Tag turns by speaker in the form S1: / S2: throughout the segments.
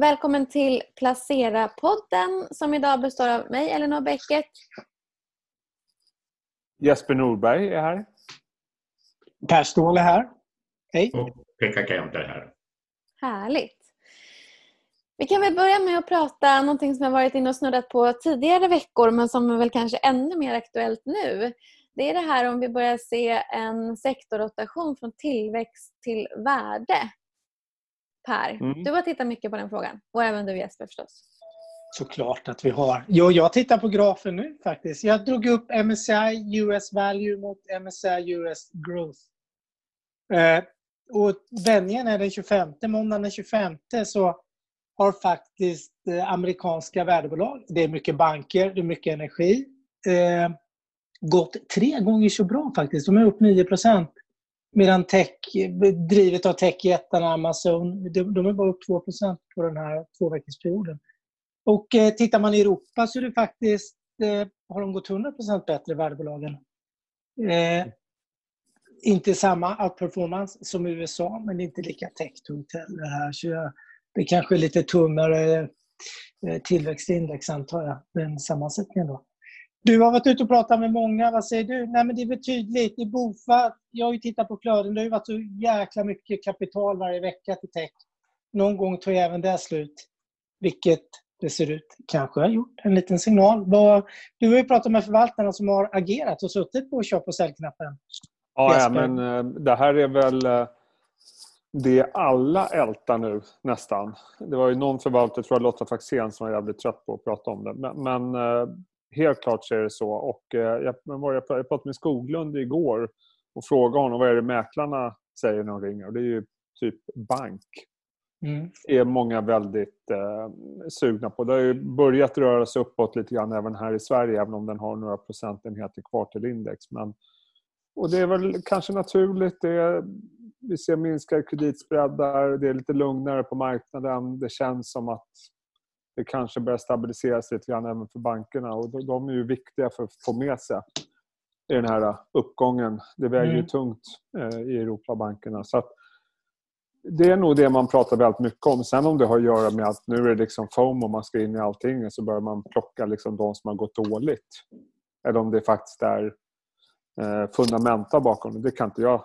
S1: Välkommen till Placera-podden som idag består av mig, Elinor Bäcket.
S2: Jesper Norberg är här.
S3: Per Ståhle här. Hej.
S4: Och Pekka Kent är här.
S1: Härligt. Vi kan väl börja med att prata om någonting som jag varit inne och snuddat på tidigare veckor men som är väl kanske ännu mer aktuellt nu. Det är det här om vi börjar se en sektorrotation från tillväxt till värde. Per, mm. du har tittat mycket på den frågan och även du Jesper förstås.
S3: Såklart att vi har. Jo, jag tittar på grafen nu faktiskt. Jag drog upp MSCI US Value mot MSCI US Growth. Eh, och vändningen är den 25. Måndagen den 25 så har faktiskt eh, amerikanska värdebolag, det är mycket banker, det är mycket energi, eh, gått tre gånger så bra faktiskt. De är upp 9 Medan tech, drivet av techjättarna Amazon, de, de är bara upp 2% på den här tvåveckorsperioden. Och eh, tittar man i Europa så är det faktiskt, eh, har de gått 100% bättre, värdebolagen. Eh, inte samma outperformance som USA, men inte lika techtungt heller här. Så jag, det kanske är lite tunnare eh, tillväxtindex antar jag, den sammansättningen då. Du har varit ute och pratat med många. Vad säger du? Nej, men det är väl tydligt. I Bofa, jag har ju tittat på flöden. Det har ju varit så jäkla mycket kapital varje vecka till tech. Någon gång tar ju även det slut. Vilket det ser ut kanske har gjort. En liten signal. Du har ju pratat med förvaltarna som har agerat och suttit på köp och säljknappen.
S2: Ja, ja, men eh, det här är väl eh, det alla ältar nu nästan. Det var ju någon förvaltare, tror jag Lotta Faxén, som var jävligt trött på att prata om det. Men, men eh, helt klart så är det så. Och, jag, var, jag pratade med Skoglund igår och frågade honom vad är det mäklarna säger när de ringer. Och det är ju typ bank. Mm. är många väldigt eh, sugna på. Det har ju börjat röra sig uppåt lite grann även här i Sverige även om den har några procentenheter kvar till index. Men, och det är väl kanske naturligt. Är, vi ser minskade kreditspreadar, det är lite lugnare på marknaden. Det känns som att det kanske börjar stabiliseras lite grann även för bankerna. Och de är ju viktiga för att få med sig i den här uppgången. Det väger ju mm. tungt eh, i Europabankerna. Så det är nog det man pratar väldigt mycket om. Sen om det har att göra med att nu är det liksom FOMO man ska in i allting så börjar man plocka liksom de som har gått dåligt. Eller om det faktiskt är eh, fundamenta bakom det. Det kan inte jag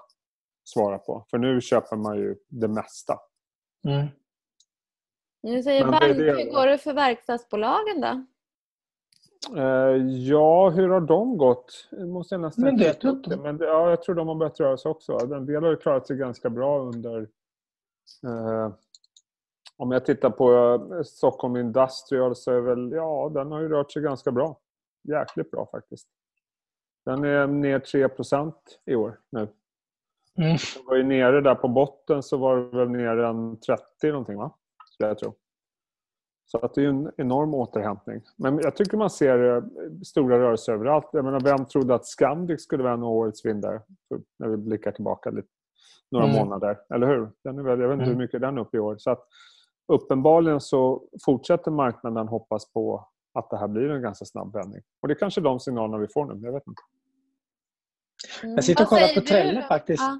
S2: svara på. För nu köper man ju det mesta. Mm.
S1: Nu säger bank, hur går det för verkstadsbolagen då?
S2: Uh, ja, hur har de gått? måste jag nästan men det det. Men ja, jag tror de har börjat röra sig också. En del har ju klarat sig ganska bra under... Uh, om jag tittar på uh, Stockholm Industrial så är väl, ja, den har ju rört sig ganska bra. Jäkligt bra faktiskt. Den är ner 3% i år nu. Mm. Den var ju nere där på botten så var det väl ner en 30 någonting va? Skulle jag tro. Så att det är en enorm återhämtning. Men jag tycker man ser eh, stora rörelser överallt. Jag menar, vem trodde att Scandic skulle vara en årets vinnare? När vi blickar tillbaka lite, några mm. månader. Eller hur? Den är väl, jag vet inte mm. hur mycket den är uppe i år. Så att, uppenbarligen så fortsätter marknaden hoppas på att det här blir en ganska snabb vändning. Och det är kanske de signalerna vi får nu. Jag vet inte.
S3: Mm. Jag sitter och kollar på Trelle faktiskt. Ja.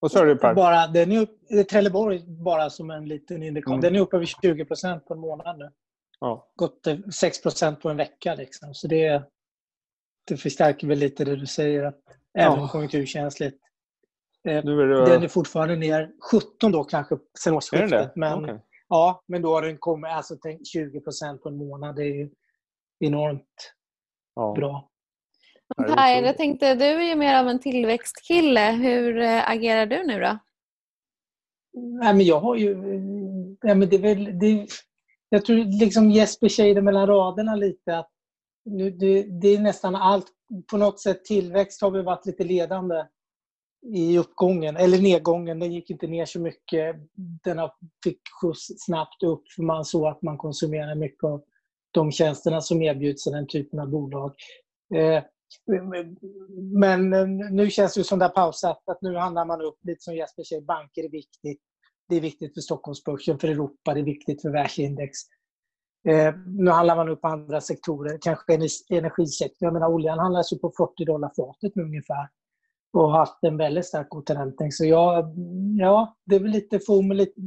S2: Vad sa du Per?
S3: Bara, den är upp, Trelleborg, bara som en liten indikation, mm. den är uppe över 20% på en månad nu. Ja. Gått 6% på en vecka. Liksom. Så det, det förstärker väl lite det du säger, att även ja. konjunkturkänsligt. Eh, nu är det... Den är fortfarande ner 17 då kanske sen årsskiftet. Men, okay. ja, men då har den kommit, alltså tänk 20% på en månad. Det är ju enormt ja. bra.
S1: Per, jag tänkte, du är ju mer av en tillväxtkille. Hur äh, agerar du nu då?
S3: Nej, men jag har ju... Ja, men det väl, det, jag tror liksom Jesper säger det mellan raderna lite. att nu, det, det, är nästan allt. På något sätt tillväxt har vi varit lite ledande i uppgången, eller nedgången. Den gick inte ner så mycket. Den fick skjuts snabbt upp för man såg att man konsumerar mycket av de tjänsterna som erbjuds i den typen av bolag. Eh, men eh, nu känns det som det har pausat, att nu handlar man upp lite som Jesper säger, banker är viktigt. Det är viktigt för Stockholmsbörsen, för Europa, det är viktigt för världsindex. Eh, nu handlar man upp andra sektorer, kanske energisektorn. Jag menar, oljan handlas ju på 40 dollar fatet nu ungefär och har haft en väldigt stark återhämtning. Så ja, ja, det är väl lite FOMO, lite,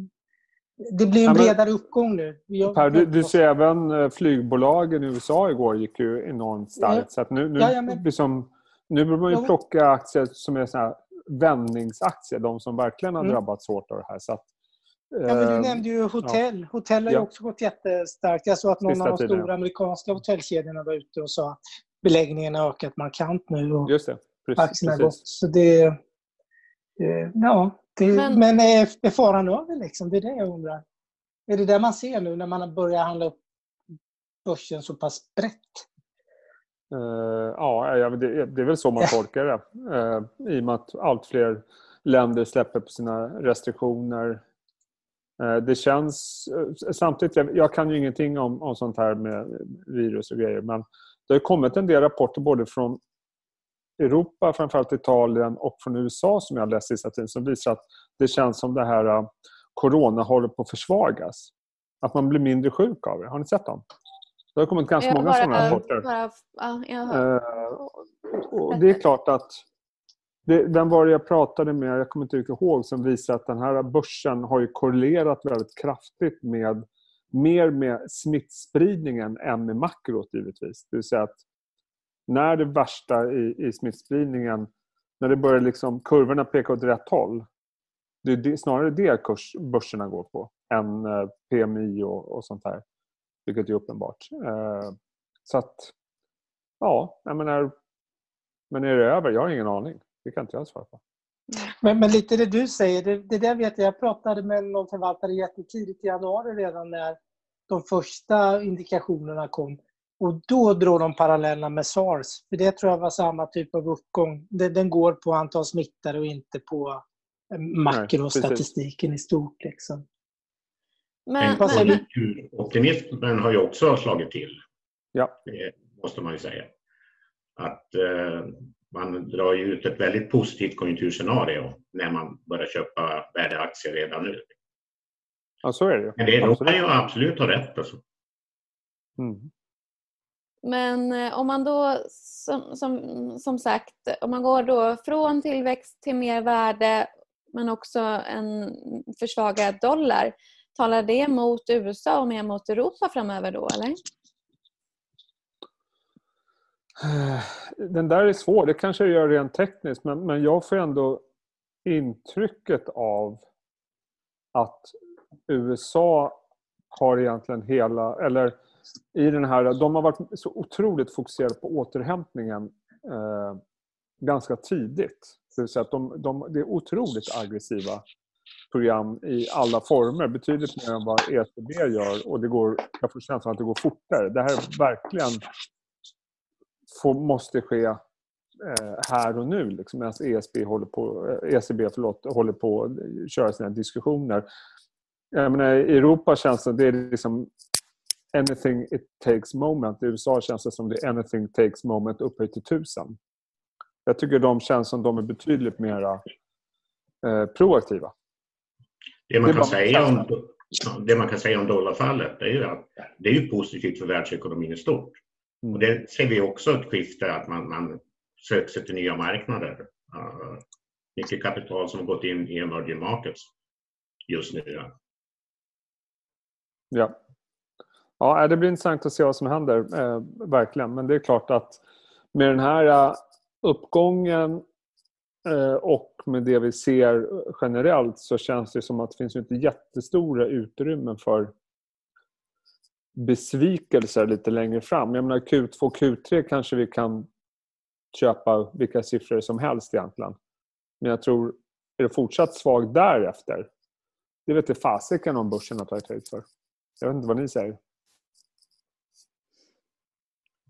S3: det blir en bredare uppgång nu.
S2: per, du, du ser även eh, flygbolagen i USA igår gick ju enormt starkt. Ja. Så nu, nu, ja, men... liksom, nu bör man ju plocka aktier som är såna vändningsaktier. De som verkligen har mm. drabbats hårt av det här. Så att,
S3: Ja, men du nämnde ju hotell. Ja. Hotell har ju också gått jättestarkt. Jag såg att någon av de stora amerikanska hotellkedjorna var ute och sa att beläggningen har ökat markant nu. Och
S2: Just det. Precis,
S3: aktierna gått. Så det, eh, ja, det, men, men är, är faran över liksom? Det är det jag undrar. Är det det man ser nu när man börjar handla upp börsen så pass brett?
S2: Uh, ja, det, det, är väl så man tolkar det. Uh, I och med att allt fler länder släpper på sina restriktioner. Uh, det känns... Samtidigt, jag, jag, kan ju ingenting om, om sånt här med virus och grejer men det har kommit en del rapporter både från Europa, framförallt Italien och från USA som jag läst sista tiden som visar att det känns som det här uh, corona håller på att försvagas. Att man blir mindre sjuk av det. Har ni sett dem? Det har kommit ganska många sådana rapporter. Bara, ja, uh, och det är klart att det, vem var jag pratade med, jag kommer inte riktigt ihåg, som visar att den här börsen har ju korrelerat väldigt kraftigt med mer med smittspridningen än med makrot givetvis. Det vill säga att när det värsta i, i smittspridningen, när det börjar liksom, kurvorna peka åt rätt håll, det är snarare det kurs, börserna går på än eh, PMI och, och sånt här. Vilket är uppenbart. Eh, så att, ja, jag menar, men är det över? Jag har ingen aning. Det kan inte jag svara på.
S3: Men, men lite det du säger, det, det där vet jag. Jag pratade med någon förvaltare jättetidigt i januari redan när de första indikationerna kom. Och då drar de parallella med sars. För det tror jag var samma typ av uppgång. Den går på antal smittade och inte på eh, makrostatistiken i stort. Liksom.
S4: Men, men... Optimismen har ju också slagit till.
S2: Ja.
S4: Det måste man ju säga. Att eh, man drar ju ut ett väldigt positivt konjunkturscenario när man börjar köpa värdeaktier redan nu.
S2: Ja, så är det ju.
S4: Men det kan ju absolut ha rätt. Alltså.
S1: Mm. Men eh, om man då, som, som, som sagt, om man går då från tillväxt till mer värde men också en försvagad dollar. Talar det mot USA och mer mot Europa framöver då, eller?
S2: Eh, den där är svår. Det kanske det gör rent tekniskt men, men jag får ändå intrycket av att USA har egentligen hela, eller i den här, de har varit så otroligt fokuserade på återhämtningen eh, ganska tidigt. Det vill säga att de, de, det är otroligt aggressiva program i alla former. Betydligt mer än vad ECB gör och det går, jag får känslan att det går fortare. Det här är verkligen får, måste ske eh, här och nu liksom, medan ECB håller på, eh, ECB förlåt, håller på att köra sina diskussioner. Jag menar, I Europa känns det, det är liksom anything it takes moment. I USA känns det som det är anything takes moment upphöjt till tusen. Jag tycker de känns som de är betydligt mer eh, proaktiva.
S4: Det man, det kan säga om, det man kan säga om dollarfallet är ju att det är positivt för världsekonomin i stort. Mm. Och det ser vi också ett skifte att man, man söker sig till nya marknader. Uh, mycket kapital som har gått in i emerging markets just nu. Ja
S2: ja. Det blir intressant att se vad som händer, eh, verkligen. Men det är klart att med den här eh, uppgången eh, och med det vi ser generellt så känns det som att det finns inte jättestora utrymmen för besvikelser lite längre fram. Jag menar Q2, och Q3 kanske vi kan köpa vilka siffror som helst egentligen. Men jag tror, är det fortsatt svagt därefter? Det vet inte fasiken om börsen har tagit höjd för. Jag vet inte vad ni säger.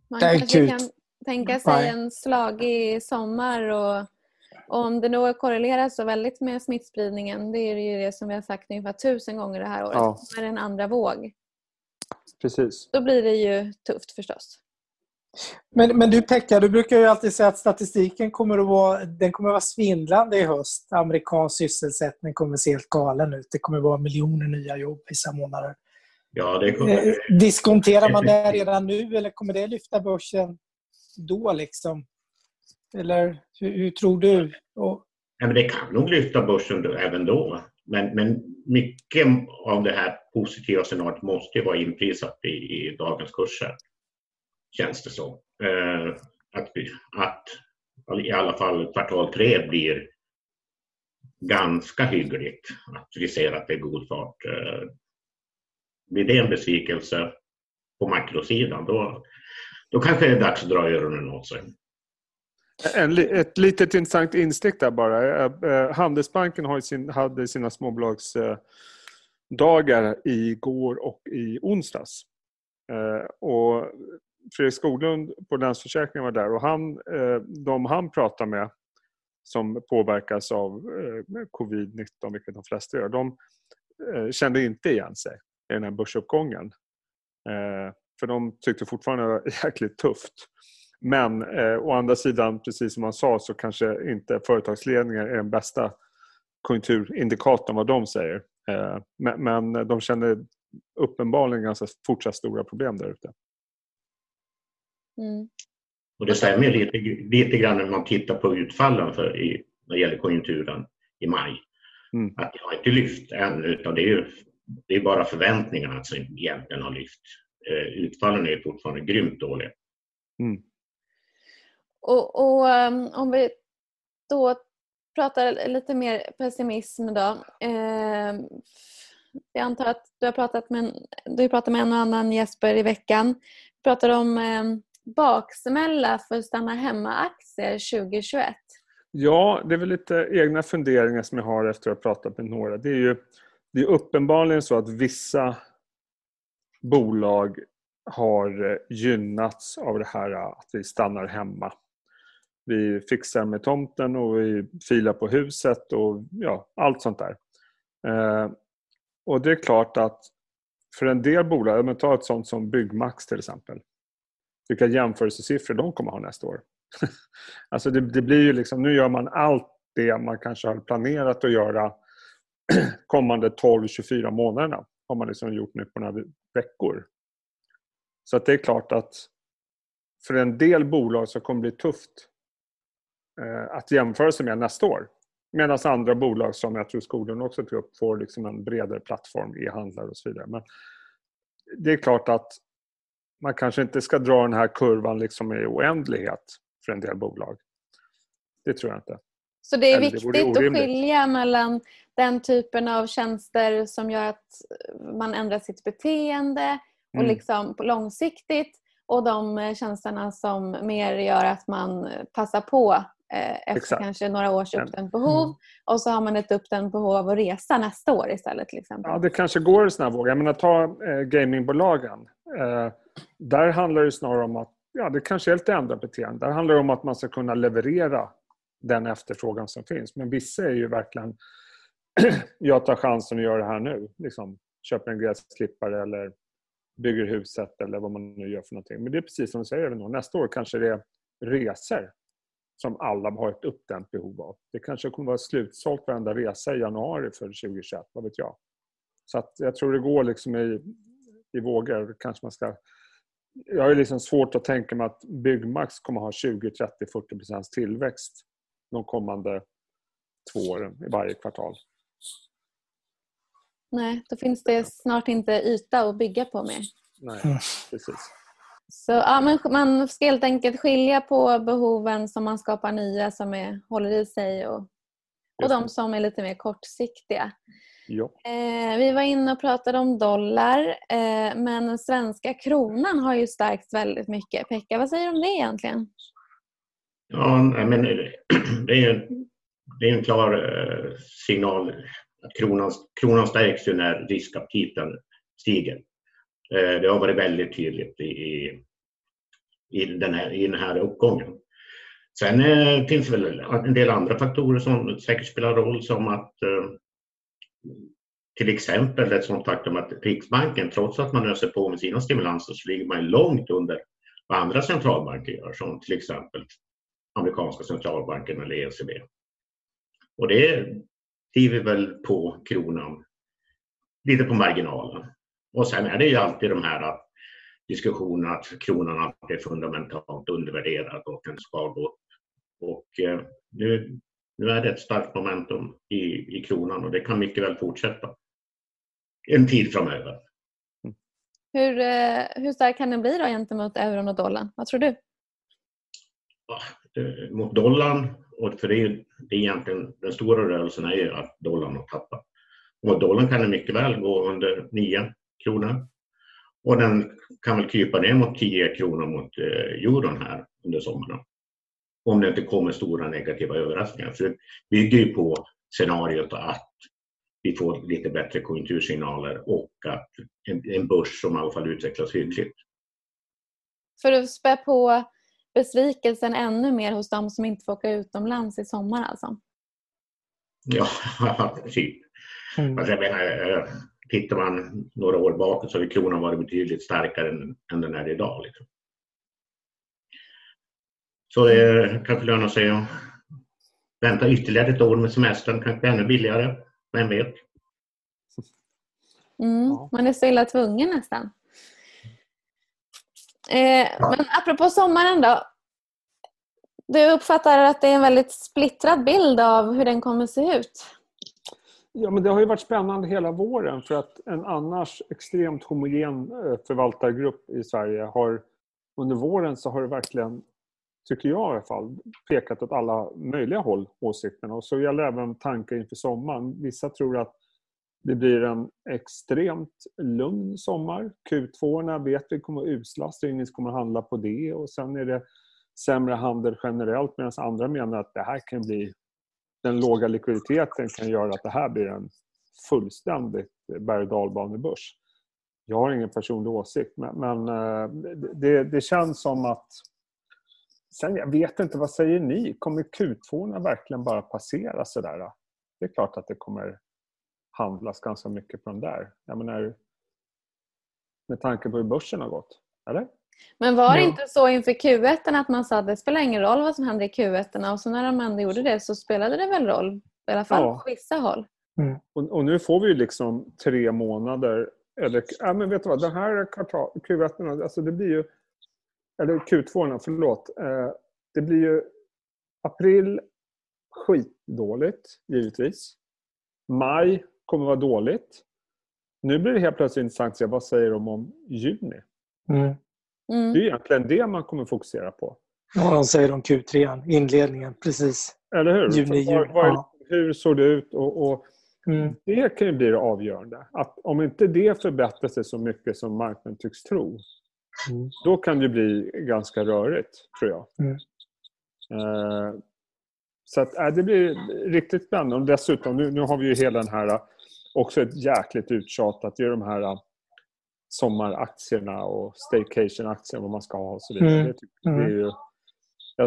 S1: Man kanske kan tänka sig en slagig sommar och om det då korrelerar så väldigt med smittspridningen, det är ju det som vi har sagt ungefär tusen gånger det här året, ja. är en andra våg.
S2: Precis.
S1: Då blir det ju tufft förstås.
S3: Men, men du Pekka, du brukar ju alltid säga att statistiken kommer att vara, den kommer att vara svindlande i höst. Amerikansk sysselsättning kommer att se helt galen ut. Det kommer att vara miljoner nya jobb vissa månader.
S4: Ja, det kommer... Eh,
S3: diskonterar man det redan nu eller kommer det lyfta börsen då? liksom? Eller hur, hur tror du? Och...
S4: Ja, men det kan nog lyfta börsen även då. men, men mycket av det här positiva scenariot måste vara inprisat i, i dagens kurser. Känns det som. Eh, att, att i alla fall kvartal tre blir ganska hyggligt. Att vi ser att det är god fart. Eh, blir det en besvikelse på makrosidan då, då kanske det är dags att dra öronen åt sig.
S2: En, ett litet intressant instick där bara. Eh, eh, Handelsbanken har sin, hade sina småbolagsdagar eh, igår och i onsdags. Och Fredrik Skoglund på Länsförsäkringen var där och han, de han pratar med som påverkas av covid-19, vilket de flesta gör, de kände inte igen sig i den här börsuppgången. För de tyckte fortfarande det var jäkligt tufft. Men eh, å andra sidan, precis som han sa, så kanske inte företagsledningar är den bästa konjunkturindikatorn vad de säger. Eh, men, men, de känner uppenbarligen ganska fortsatt stora problem där ute.
S4: Mm. Och det stämmer lite, lite grann när man tittar på utfallen för i, när det gäller konjunkturen i maj. Mm. Att det har inte lyft än utan det är, ju, det är bara förväntningarna som egentligen har lyft. Eh, utfallen är fortfarande grymt dåliga. Mm.
S1: Och, och um, om vi då pratar lite mer pessimism då. Eh, jag antar att du har pratat med, du har pratat med en och annan Jesper i veckan. Du pratar om eh, baksmälla för stanna hemma-aktier 2021.
S2: Ja, det är väl lite egna funderingar som jag har efter att ha pratat med några. Det är ju det är uppenbarligen så att vissa bolag har eh, gynnats av det här eh, att vi stannar hemma vi fixar med tomten och vi filar på huset och ja, allt sånt där. Eh, och det är klart att för en del bolag, men ta ett sånt som Byggmax till exempel. Vilka jämförelsesiffror de kommer ha nästa år. alltså det, det, blir ju liksom, nu gör man allt det man kanske har planerat att göra kommande 12-24 månaderna. Har man liksom gjort nu på några veckor. Så att det är klart att för en del bolag så kommer det bli tufft eh, att jämföra sig med nästa år. Medan andra bolag som jag tror skolan också tog upp får liksom en bredare plattform, e-handlare och så vidare. Men det är klart att man kanske inte ska dra den här kurvan liksom i oändlighet för en del bolag. Det tror jag inte.
S1: Så det är Eller viktigt det att skilja mellan den typen av tjänster som gör att man ändrar sitt beteende och mm. liksom långsiktigt och de tjänsterna som mer gör att man passar på Eh, efter Exakt. kanske några års uppdämt behov mm. och så har man ett uppdämt behov av att resa nästa år istället. Till exempel.
S2: Ja, det kanske går i sådana vågor. Jag menar, ta eh, gamingbolagen. Eh, där handlar det snarare om att ja, det kanske är lite ändrat beteende. Där handlar det om att man ska kunna leverera den efterfrågan som finns. Men vissa är ju verkligen jag tar chansen att göra det här nu. Liksom, köper en gräsklippare eller bygger huset eller vad man nu gör för någonting. Men det är precis som du säger, nästa år kanske det är resor som alla har ett uppdämt behov av. Det kanske kommer vara slutsålt varenda resa i januari för 2021, vad vet jag. Så att jag tror det går liksom i, i vågor. Kanske man ska, jag har liksom svårt att tänka mig att Byggmax kommer ha 20, 30, 40 procents tillväxt de kommande två åren i varje kvartal.
S1: Nej, då finns det snart inte yta att bygga på mer.
S2: Nej, precis.
S1: Så ja, men man ska helt enkelt skilja på behoven som man skapar nya som är, håller i sig och, och de som är lite mer kortsiktiga.
S2: Ja.
S1: Eh, vi var inne och pratade om dollar eh, men den svenska kronan har ju stärkts väldigt mycket. Pekka, vad säger du om det egentligen?
S4: Ja, men det är en, det är en klar eh, signal att kronan, kronan stärks ju när riskaptiten stiger. Eh, det har varit väldigt tydligt i, i, den, här, i den här uppgången. Sen eh, finns det väl en del andra faktorer som säkert spelar roll som att eh, till exempel ett sådant faktum att Riksbanken, trots att man öser på med sina stimulanser, så ligger man långt under vad andra centralbanker gör, som till exempel amerikanska centralbanken eller ECB. Och det driver väl på kronan lite på marginalen. Och sen är det ju alltid de här diskussionerna att kronan alltid är fundamentalt undervärderad och den ska gå. Och eh, nu Nu är det ett starkt momentum i, i kronan och det kan mycket väl fortsätta en tid framöver.
S1: Hur, eh, hur stark kan den bli då gentemot euron och dollarn? Vad tror du?
S4: Eh, mot dollarn, och för det är, det är egentligen den stora rörelsen är ju att dollarn har tappat. Och dollarn kan mycket väl gå under 9 kronor. Och den kan väl krypa ner mot 10 kronor mot eh, euron här under sommaren. Om det inte kommer stora negativa överraskningar. För det bygger ju på scenariot att vi får lite bättre konjunktursignaler och att en, en börs som i alla fall utvecklas hyggligt.
S1: För att spä på besvikelsen ännu mer hos de som inte får åka utomlands i sommar alltså?
S4: Ja, typ. Mm. Alltså, jag menar, eh, tittar man några år bakåt så har kronan varit betydligt starkare än, än den är idag. Liksom. Så det kanske lönar sig att vänta ytterligare ett år med semestern, kanske ännu billigare. Vem vet?
S1: Mm, man är så illa tvungen nästan. Eh, men apropå sommaren då. Du uppfattar att det är en väldigt splittrad bild av hur den kommer se ut?
S2: Ja, men det har ju varit spännande hela våren för att en annars extremt homogen eh, förvaltargrupp i Sverige har under våren så har det verkligen, tycker jag i alla fall, pekat åt alla möjliga håll åsikterna. Och så gäller även tankar inför sommaren. Vissa tror att det blir en extremt lugn sommar. Q2 vet vi kommer att usla, ingen kommer att handla på det och sen är det sämre handel generellt medan andra menar att det här kan bli den låga likviditeten kan göra att det här blir en fullständigt berg och dalbanebörs. Jag har ingen personlig åsikt men, men eh, det, det, känns som att Sen jag vet inte, vad säger ni? Kommer Q2 verkligen bara passera sådär? Det är klart att det kommer handlas ganska mycket på de där. Jag menar, med tanke på hur börsen har gått. Eller?
S1: Men var det ja. inte så inför Q1 att man sa att det spelar ingen roll vad som händer i Q1 och så när de ändå gjorde det så spelade det väl roll? I alla fall ja. på vissa håll.
S2: Mm. Och, och, nu får vi ju liksom tre månader eller, ja, men vet du vad, den här kvartal, Q1, alltså det blir ju, eller Q2, förlåt. Eh, det blir ju april skitdåligt, givetvis. Maj kommer vara dåligt. Nu blir det helt plötsligt intressant att se vad säger de om juni. Mm. Mm. Det är egentligen det man kommer fokusera på.
S3: Ja, de säger om Q3, inledningen, precis.
S2: Eller hur? Juni, juni. Var, var, ja. Hur såg det ut? Och, och mm. Det kan ju bli det avgörande. Att om inte det förbättrar sig så mycket som marknaden tycks tro, mm. då kan det bli ganska rörigt, tror jag. Mm. Så att, äh, det blir riktigt spännande. Och dessutom, nu, nu har vi ju hela den här, också ett jäkligt uttjatat, det är de här sommaraktierna och staycation-aktier, vad man ska ha och så vidare. Mm. Det, det är ju,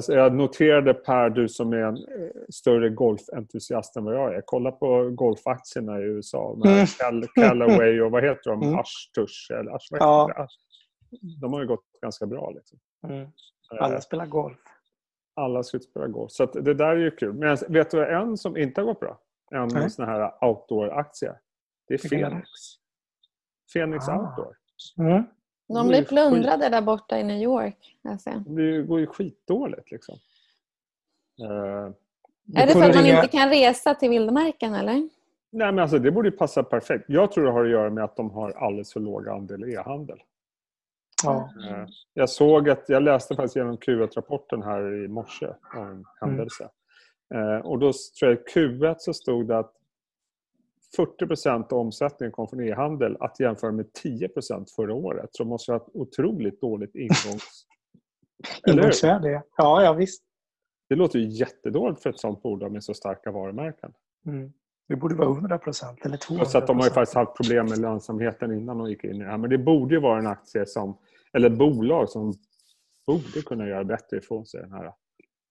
S2: jag noterade Per, du som är en eh, större golfentusiast än vad jag är. Kolla på golfaktierna i USA. Med mm. Callaway och vad heter de? Mm. Ashtush? Eller Ash, ja. De har ju gått ganska bra. Liksom.
S3: Mm. Alla eh, spelar golf.
S2: Alla spela golf. Så det där är ju kul. Men vet du en som inte har gått bra? En mm. sån här outdoor-aktie. Det är Phoenix. Phoenix ah. Outdoor. Mm.
S1: De blir plundrade där borta i New York.
S2: Det går ju skitdåligt. Liksom.
S1: Uh, är det för att man ringa... inte kan resa till vildmarken eller?
S2: Nej, men alltså, det borde passa perfekt. Jag tror det har att göra med att de har alldeles för låg andel e-handel. Ja. Uh, jag såg att, jag läste faktiskt genom Q1-rapporten här i morse om en händelse. Mm. Och då tror jag i Q1 så stod det att 40% av omsättningen kom från e-handel att jämföra med 10% förra året. Så det måste ha ett otroligt dåligt ingångs...
S3: Ingångsvärde, ja, ja visst.
S2: Det låter ju jättedåligt för ett sånt bolag med så starka varumärken.
S3: Mm. Det borde vara 100 eller 200
S2: Så att de har ju faktiskt haft problem med lönsamheten innan de gick in i det här. Men det borde ju vara en aktie som, eller ett bolag som borde kunna göra bättre ifrån sig. Den här.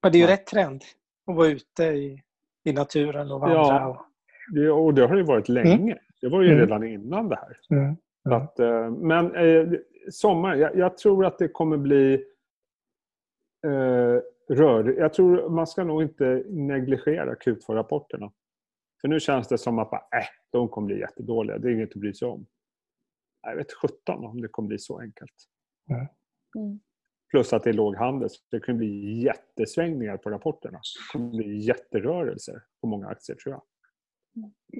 S3: Men det är ju rätt trend att vara ute i, i naturen och vandra. Ja,
S2: det, och det har det varit länge. Mm. Det var ju mm. redan innan det här. Mm. Att, eh, men eh, sommar, jag, jag, tror att det kommer bli eh, rörigt. Jag tror man ska nog inte negligera Q2-rapporterna. För nu känns det som att bara, äh, de kommer bli jättedåliga. Det är inget att bry sig om. Jag vet 17 om det kommer bli så enkelt. Mm. Plus att det är låg handel. Så det kan bli jättesvängningar på rapporterna. Det kommer bli jätterörelser på många aktier tror jag.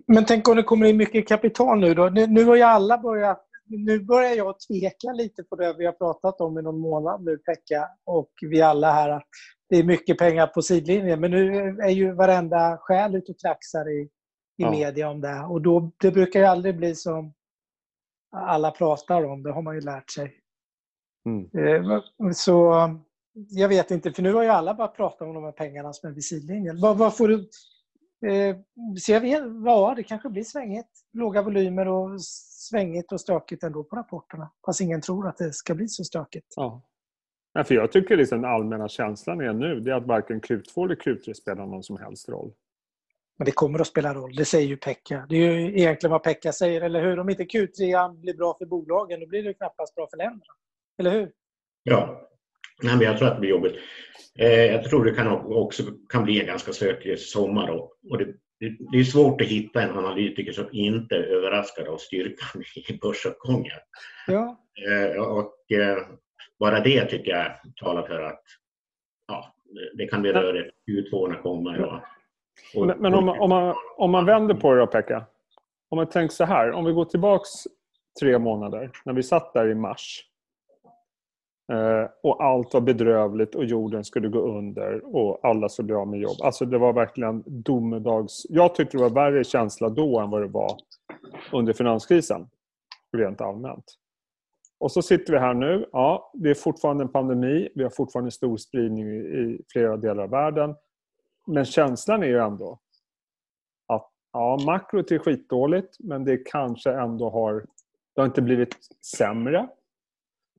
S3: Men tänk om det kommer in mycket kapital nu då? Nu, nu har ju alla börjat nu börjar jag tveka lite på det vi har pratat om i någon månad nu, Pekka, och vi alla här, att det är mycket pengar på sidlinjen. Men nu är ju varenda själ ute och kraxar i, i ja. media om det. Och då, det brukar ju aldrig bli som alla pratar om, det har man ju lärt sig. Mm. Eh, så jag vet inte, för nu har ju alla börjat prata om de här pengarna som är vid sidlinjen. Vad, vad får du... Så jag vet, ja, det kanske blir svängigt. Låga volymer och svängigt och stökigt ändå på rapporterna. Fast ingen tror att det ska bli så stökigt.
S2: Ja. Ja, för jag tycker liksom den allmänna känslan är nu det är att varken Q2 eller Q3 spelar någon som helst roll.
S3: Men det kommer att spela roll, det säger ju Pekka. Det är ju egentligen vad Pekka säger, eller hur? Om inte Q3 blir bra för bolagen, då blir det knappast bra för länderna. Eller hur?
S4: Ja, Nej, men jag tror att det blir jobbigt. Eh, jag tror det kan också kan bli en ganska stökig sommar. Och, och det, det är svårt att hitta en analytiker som inte är överraskad av styrkan i börsuppgången. Ja. Eh, och eh, bara det tycker jag talar för att ja, det kan bli rörigt. Q2 kommer. Och,
S2: och, men, men om, man, om, man, om man vänder på det då, Pekka. Om man tänker så här. Om vi går tillbaks tre månader när vi satt där i mars Eh, och allt var bedrövligt och jorden skulle gå under och alla skulle bli av med jobb. Alltså det var verkligen domedags... Jag tyckte det var värre känsla då än vad det var under finanskrisen. Rent allmänt. Och så sitter vi här nu. Ja, det är fortfarande en pandemi. Vi har fortfarande stor spridning i flera delar av världen. Men känslan är ju ändå att ja, makrot är skitdåligt men det kanske ändå har... Det har inte blivit sämre.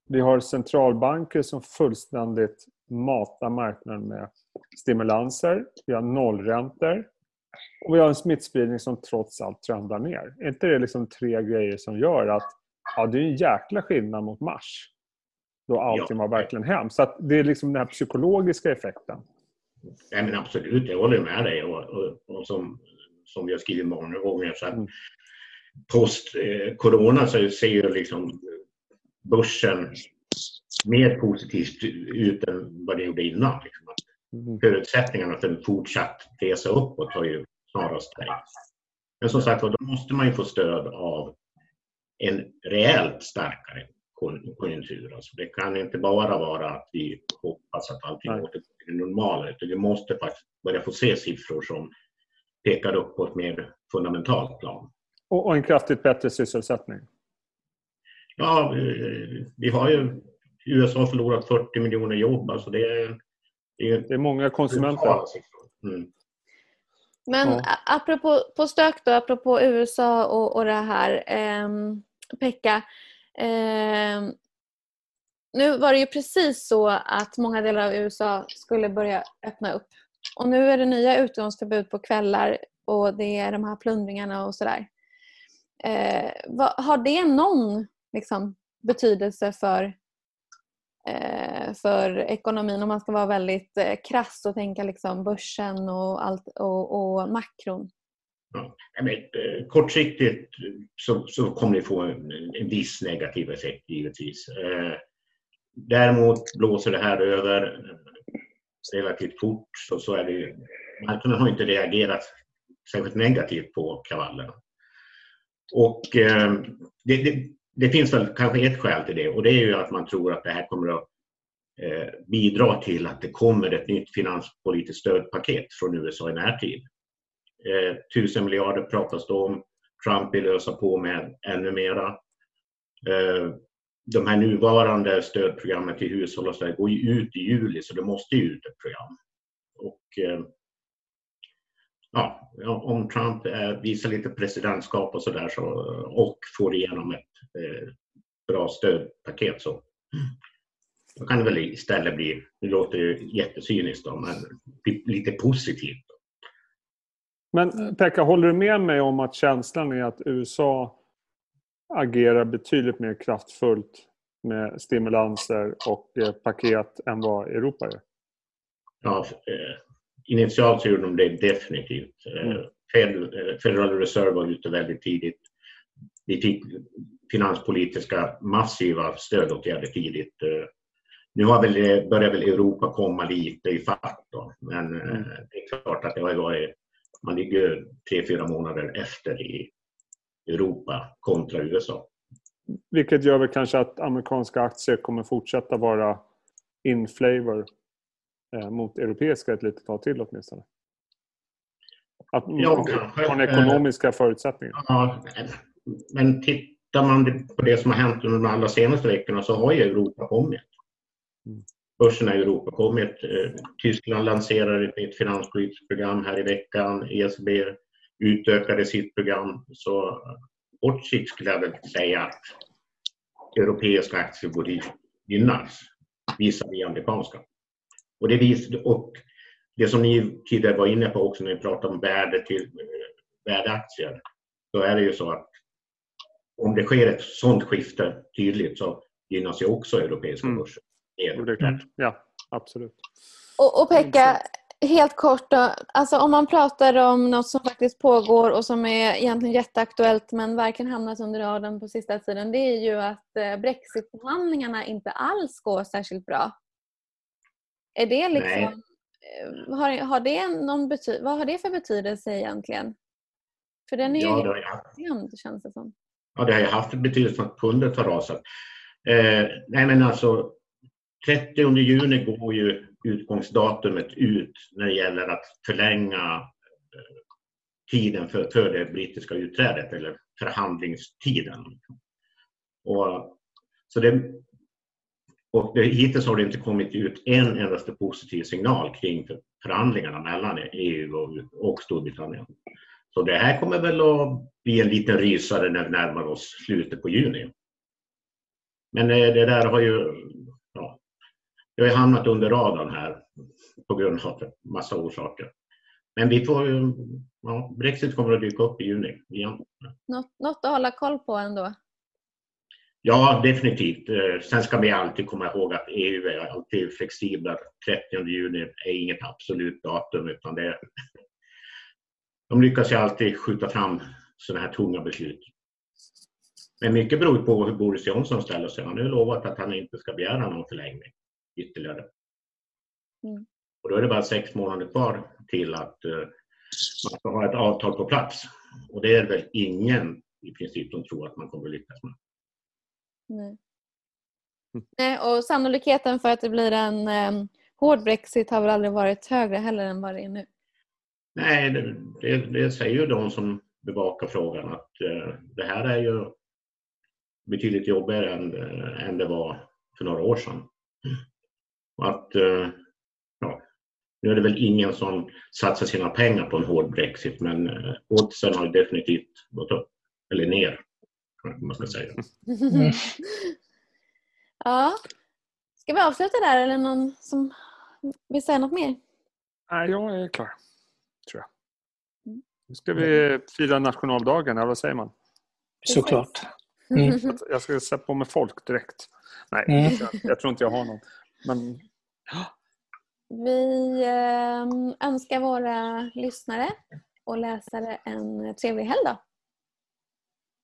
S2: Vi har centralbanker som fullständigt matar marknaden med stimulanser. Vi har nollräntor. Och vi har en smittspridning som trots allt trendar ner. Är inte det liksom tre grejer som gör att ja, det är en jäkla skillnad mot mars? Då allting var verkligen hemskt. Så det är liksom den här psykologiska effekten.
S4: Ja, men absolut, jag håller med dig. Och, och, och som, som jag skrivit många gånger, så att mm. post-corona eh, så ser ju liksom börsen mer positivt ut än vad det gjorde innan. Liksom. Mm. Förutsättningarna för en fortsatt resa uppåt har ju snarast stärkt. Men som sagt då måste man ju få stöd av en rejält starkare konjunktur. Alltså det kan inte bara vara att vi hoppas att allting återgår till det normala utan vi måste faktiskt börja få se siffror som pekar upp på ett mer fundamentalt plan.
S2: Och en kraftigt bättre sysselsättning?
S4: Ja, vi har ju USA förlorat 40 miljoner jobb. Alltså det, är,
S2: det, är, det är många konsumenter. Mm.
S1: Men ja. apropå på stök då, apropå USA och, och det här. Eh, Pekka, eh, nu var det ju precis så att många delar av USA skulle börja öppna upp. Och nu är det nya utgångsförbud på kvällar och det är de här plundringarna och sådär. Eh, har det någon liksom, betydelse för, eh, för ekonomin om man ska vara väldigt eh, krass och tänka liksom börsen och, allt, och, och makron?
S4: Ja, men, eh, kortsiktigt så, så kommer det få en, en viss negativ effekt givetvis. Eh, däremot blåser det här över eh, relativt fort så, så är det ju, marknaden har inte reagerat särskilt negativt på kravallerna. Och eh, det, det, det finns väl kanske ett skäl till det och det är ju att man tror att det här kommer att eh, bidra till att det kommer ett nytt finanspolitiskt stödpaket från USA i närtid. Eh, tusen miljarder pratas det om. Trump vill ösa på med ännu mera. Eh, de här nuvarande stödprogrammen till hushåll och så går ju ut i juli så det måste ju ut ett program. Och, ja, om Trump visar lite presidentskap och sådär så, och får igenom ett eh, bra stödpaket så då kan det väl istället bli, det låter ju jättecyniskt då, men lite positivt.
S2: Men Pekka, håller du med mig om att känslan är att USA agerar betydligt mer kraftfullt med stimulanser och eh, paket än vad Europa gör?
S4: Ja, eh, initialt så gjorde de det definitivt. Mm. Federal Reserve var ute väldigt tidigt. Vi fick finanspolitiska massiva stödåtgärder tidigt. nu har väl, börjar väl Europa komma lite i fatt då. Men mm. det är klart att det har varit, man ligger tre, fyra månader efter i Europa kontra USA.
S2: Vilket gör väl kanske att amerikanska aktier kommer fortsätta vara in flavor eh, mot europeiska ett litet tag till åtminstone. Att, ja, kanske. Från ekonomiska förutsättningar.
S4: Ja, men tittar man på det som har hänt under de allra senaste veckorna så har ju Europa kommit. Mm. Börserna i Europa kommit. Eh, Tyskland lanserar ett nytt finanspolitiskt program här i veckan. ECB utökade sitt program. Så kort sikt skulle jag väl säga att europeiska aktier borde gynnas visavi amerikanska. Och det, vis, och det som ni tidigare var inne på också när ni pratade om värde till värdeaktier. Så är det ju så att om det sker ett sådant skifte tydligt så gynnas ju också europeiska mm. börser.
S2: Mm. Ja, absolut.
S1: Och, och Pekka, helt kort då. Alltså om man pratar om något som faktiskt pågår och som är egentligen jätteaktuellt men verkligen hamnat under radarn på sista tiden. Det är ju att eh, Brexitförhandlingarna inte alls går särskilt bra. Är det liksom... Eh, har, har det någon bety vad har det för betydelse egentligen? För den är ja, ju extremt känns det som.
S4: Ja, det har ju haft betydelse att pundet har rasat. Eh, nej men alltså 30 juni går ju utgångsdatumet ut när det gäller att förlänga eh, tiden för, för det brittiska utträdet eller förhandlingstiden. Och, så det, och det, hittills har det inte kommit ut en endaste positiv signal kring förhandlingarna mellan EU och, och Storbritannien. Så det här kommer väl att bli en liten rysare när vi närmar oss slutet på juni. Men eh, det där har ju ja, det har hamnat under radarn här på grund av en massa orsaker. Men vi får ja, Brexit kommer att dyka upp i juni igen.
S1: Något, något att hålla koll på ändå?
S4: Ja, definitivt. Eh, sen ska vi alltid komma ihåg att EU är alltid flexibla. 30 juni är inget absolut datum utan det är, de lyckas ju alltid skjuta fram sådana här tunga beslut. Men mycket beror på hur Boris Johnson ställer sig. Han har ju lovat att han inte ska begära någon förlängning ytterligare. Mm. Och då är det bara sex månader kvar till att uh, man ska ha ett avtal på plats. Och det är väl ingen i princip som tror att man kommer lyckas med.
S1: Nej. Nej, och sannolikheten för att det blir en um, hård Brexit har väl aldrig varit högre heller än vad det är nu?
S4: Nej, det, det, det säger ju de som bevakar frågan att uh, det här är ju betydligt jobbigare än, uh, än det var för några år sedan. Att, uh, ja, nu är det väl ingen som satsar sina pengar på en hård Brexit men oddsen har definitivt gått upp, eller ner man ska säga. Mm.
S1: ja. Ska vi avsluta där eller någon som vill säga något mer?
S2: Nej, jag är klar. Tror jag. Mm. Nu ska vi fira nationaldagen, eller vad säger man?
S3: Såklart.
S2: Mm. Jag ska sätta på mig folkdräkt. Nej, mm. jag, jag, tror inte jag har någon. Men...
S1: Vi ehm, önskar våra lyssnare och läsare en trevlig helg då.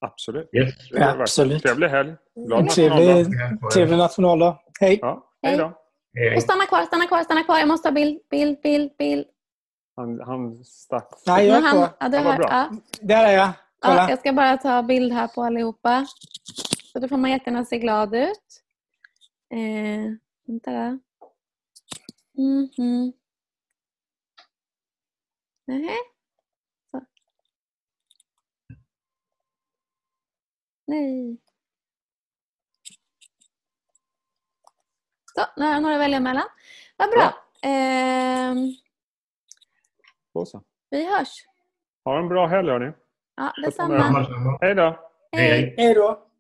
S2: Absolut.
S4: Yes.
S3: Absolut.
S2: Trevlig helg.
S3: Glad trevlig, trevlig nationaldag. Hej.
S2: Ja, hej då.
S1: Hej. Och stanna kvar, stanna kvar, stanna kvar. Jag måste ha bild, bild, bild, bild.
S2: Han, han stack.
S3: Nej, jag är
S1: kvar. Ja, det var
S2: bra.
S1: Ja.
S3: Där är jag. Kolla.
S1: Ja, jag ska bara ta bild här på allihopa. Så då får man jättegärna se glad ut. Eh, vänta då. Mm -hmm. Nej. Nej. Så, nu har jag några att välja mellan. Vad bra. Ja. Eh, vi hörs.
S2: Ha en bra helg hörni.
S1: Ja, detsamma.
S2: Hej då.
S3: Hej. Hej då.